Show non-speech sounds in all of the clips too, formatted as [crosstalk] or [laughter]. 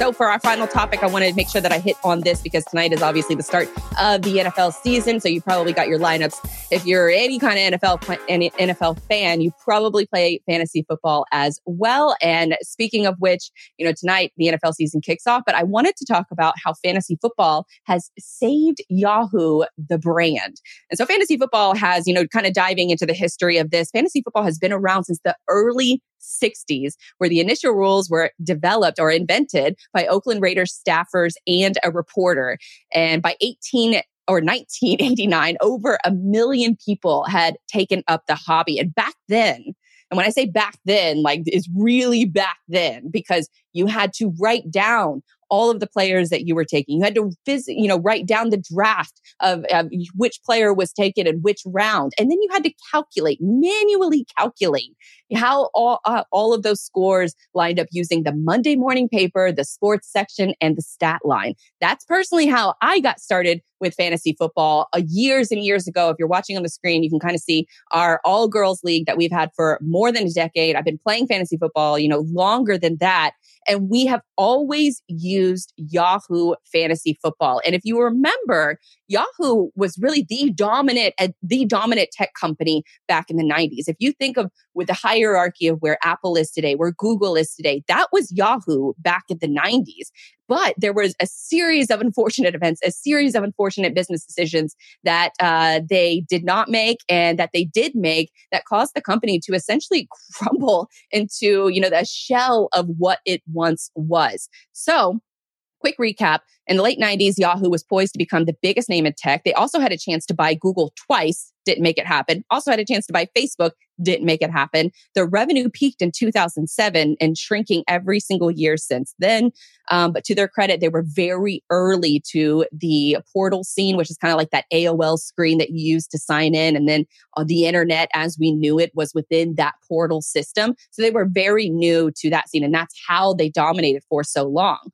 So, for our final topic, I want to make sure that I hit on this because tonight is obviously the start of the NFL season. So, you probably got your lineups. If you're any kind of NFL any NFL fan, you probably play fantasy football as well. And speaking of which, you know, tonight the NFL season kicks off. But I wanted to talk about how fantasy football has saved Yahoo, the brand. And so, fantasy football has, you know, kind of diving into the history of this. Fantasy football has been around since the early 60s, where the initial rules were developed or invented by Oakland Raiders staffers and a reporter. And by 18 or 1989, [laughs] over a million people had taken up the hobby. And back then, and when I say back then, like it's really back then because you had to write down all of the players that you were taking. You had to visit, you know, write down the draft of, of which player was taken and which round. And then you had to calculate, manually calculate how all, uh, all of those scores lined up using the Monday morning paper, the sports section, and the stat line. That's personally how I got started with fantasy football uh, years and years ago. If you're watching on the screen, you can kind of see our all girls league that we've had for more than a decade. I've been playing fantasy football, you know, longer than that. And we have always used Yahoo fantasy football. And if you remember, Yahoo was really the dominant, uh, the dominant tech company back in the 90s. If you think of with the hierarchy of where Apple is today, where Google is today, that was Yahoo back in the 90s. But there was a series of unfortunate events, a series of unfortunate business decisions that uh, they did not make and that they did make that caused the company to essentially [laughs] crumble into, you know, the shell of what it once was. So quick recap. In the late 90s, Yahoo was poised to become the biggest name in tech. They also had a chance to buy Google twice, didn't make it happen. Also had a chance to buy Facebook, didn't make it happen. The revenue peaked in 2007 and shrinking every single year since then. Um, but to their credit, they were very early to the portal scene, which is kind of like that AOL screen that you use to sign in. And then uh, the internet as we knew it was within that portal system. So they were very new to that scene. And that's how they dominated for so long.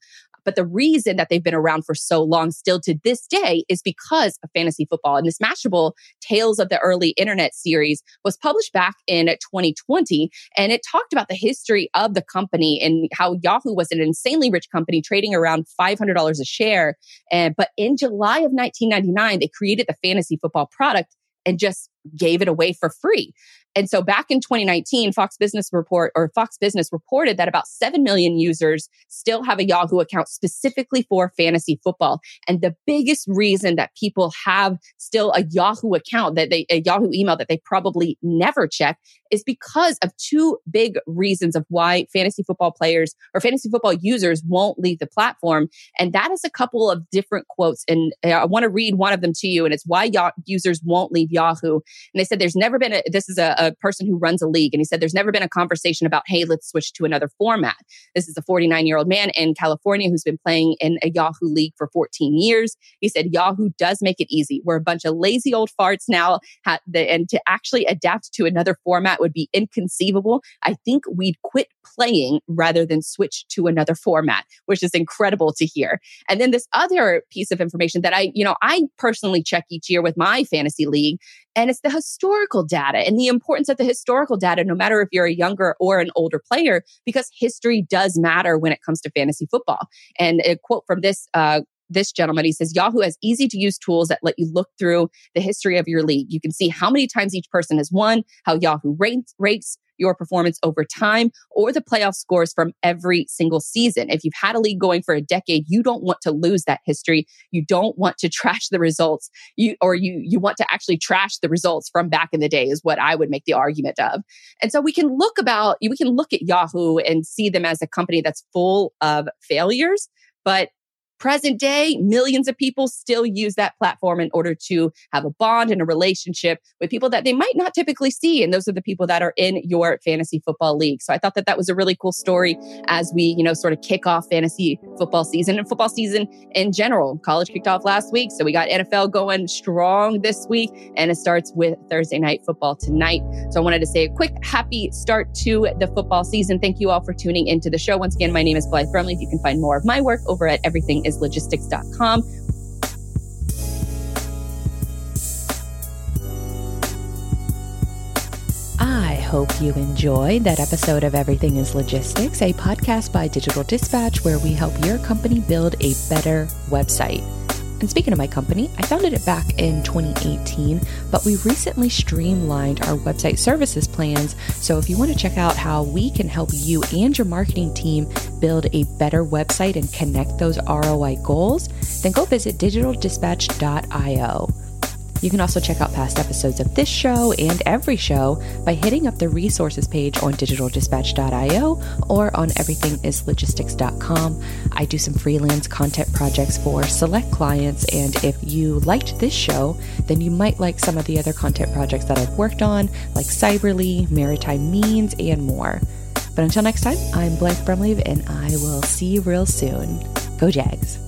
But the reason that they've been around for so long still to this day is because of fantasy football. And this Mashable Tales of the Early Internet series was published back in 2020. And it talked about the history of the company and how Yahoo was an insanely rich company trading around $500 a share. And, but in July of 1999, they created the fantasy football product and just gave it away for free. And so back in 2019, Fox Business Report or Fox Business reported that about 7 million users still have a Yahoo account specifically for fantasy football. And the biggest reason that people have still a Yahoo account that they, a Yahoo email that they probably never check is because of two big reasons of why fantasy football players or fantasy football users won't leave the platform. And that is a couple of different quotes. And uh, I want to read one of them to you. And it's why users won't leave Yahoo. And they said there's never been a, this is a, a person who runs a league. And he said there's never been a conversation about, hey, let's switch to another format. This is a 49 year old man in California who's been playing in a Yahoo league for 14 years. He said Yahoo does make it easy. We're a bunch of lazy old farts now. and to actually adapt to another format would be inconceivable. I think we'd quit playing rather than switch to another format, which is incredible to hear. And then this other piece of information that I, you know, I personally check each year with my fantasy league and it's the historical data and the importance of the historical data, no matter if you're a younger or an older player, because history does matter when it comes to fantasy football. And a quote from this uh, this gentleman. He says Yahoo has easy to use tools that let you look through the history of your league. You can see how many times each person has won, how Yahoo rates, rates your performance over time, or the playoff scores from every single season. If you've had a league going for a decade, you don't want to lose that history. You don't want to [laughs] trash the results. You or you you want to actually trash the results from back in the day is what I would make the argument of. And so we can look about we can look at Yahoo and see them as a company that's full of failures, but present day, millions of people still use that platform in order to have a bond and a relationship with people that they might not typically see. And those are the people that are in your fantasy football league. So I thought that that was a really cool story as we, you know, sort of kick off fantasy football season and football season in general. College kicked off last week. So we got NFL going strong this week and it starts with Thursday night football tonight. So I wanted to say a quick happy start to the football season. Thank you all for tuning into the show. Once again, my name is Blythe Brumleve. You can find more of my work over at everything islogistics.com. I hope you enjoyed that episode of Everything is Logistics, a podcast by Digital Dispatch where we help your company build a better website. And speaking of my company, I founded it back in 2018, but we recently streamlined our website services plans. So if you want to check out how we can help you and your marketing team build a better website and connect those ROI goals, then go visit digitaldispatch.io. You can also check out past episodes of this show and every show by hitting up the resources page on digitaldispatch.io or on everythingislogistics.com. I do some freelance content projects for select clients, and if you liked this show, then you might like some of the other content projects that I've worked on, like Cyberly, Maritime Means, and more. But until next time, I'm Blythe Brumleve, and I will see you real soon. Go Jags!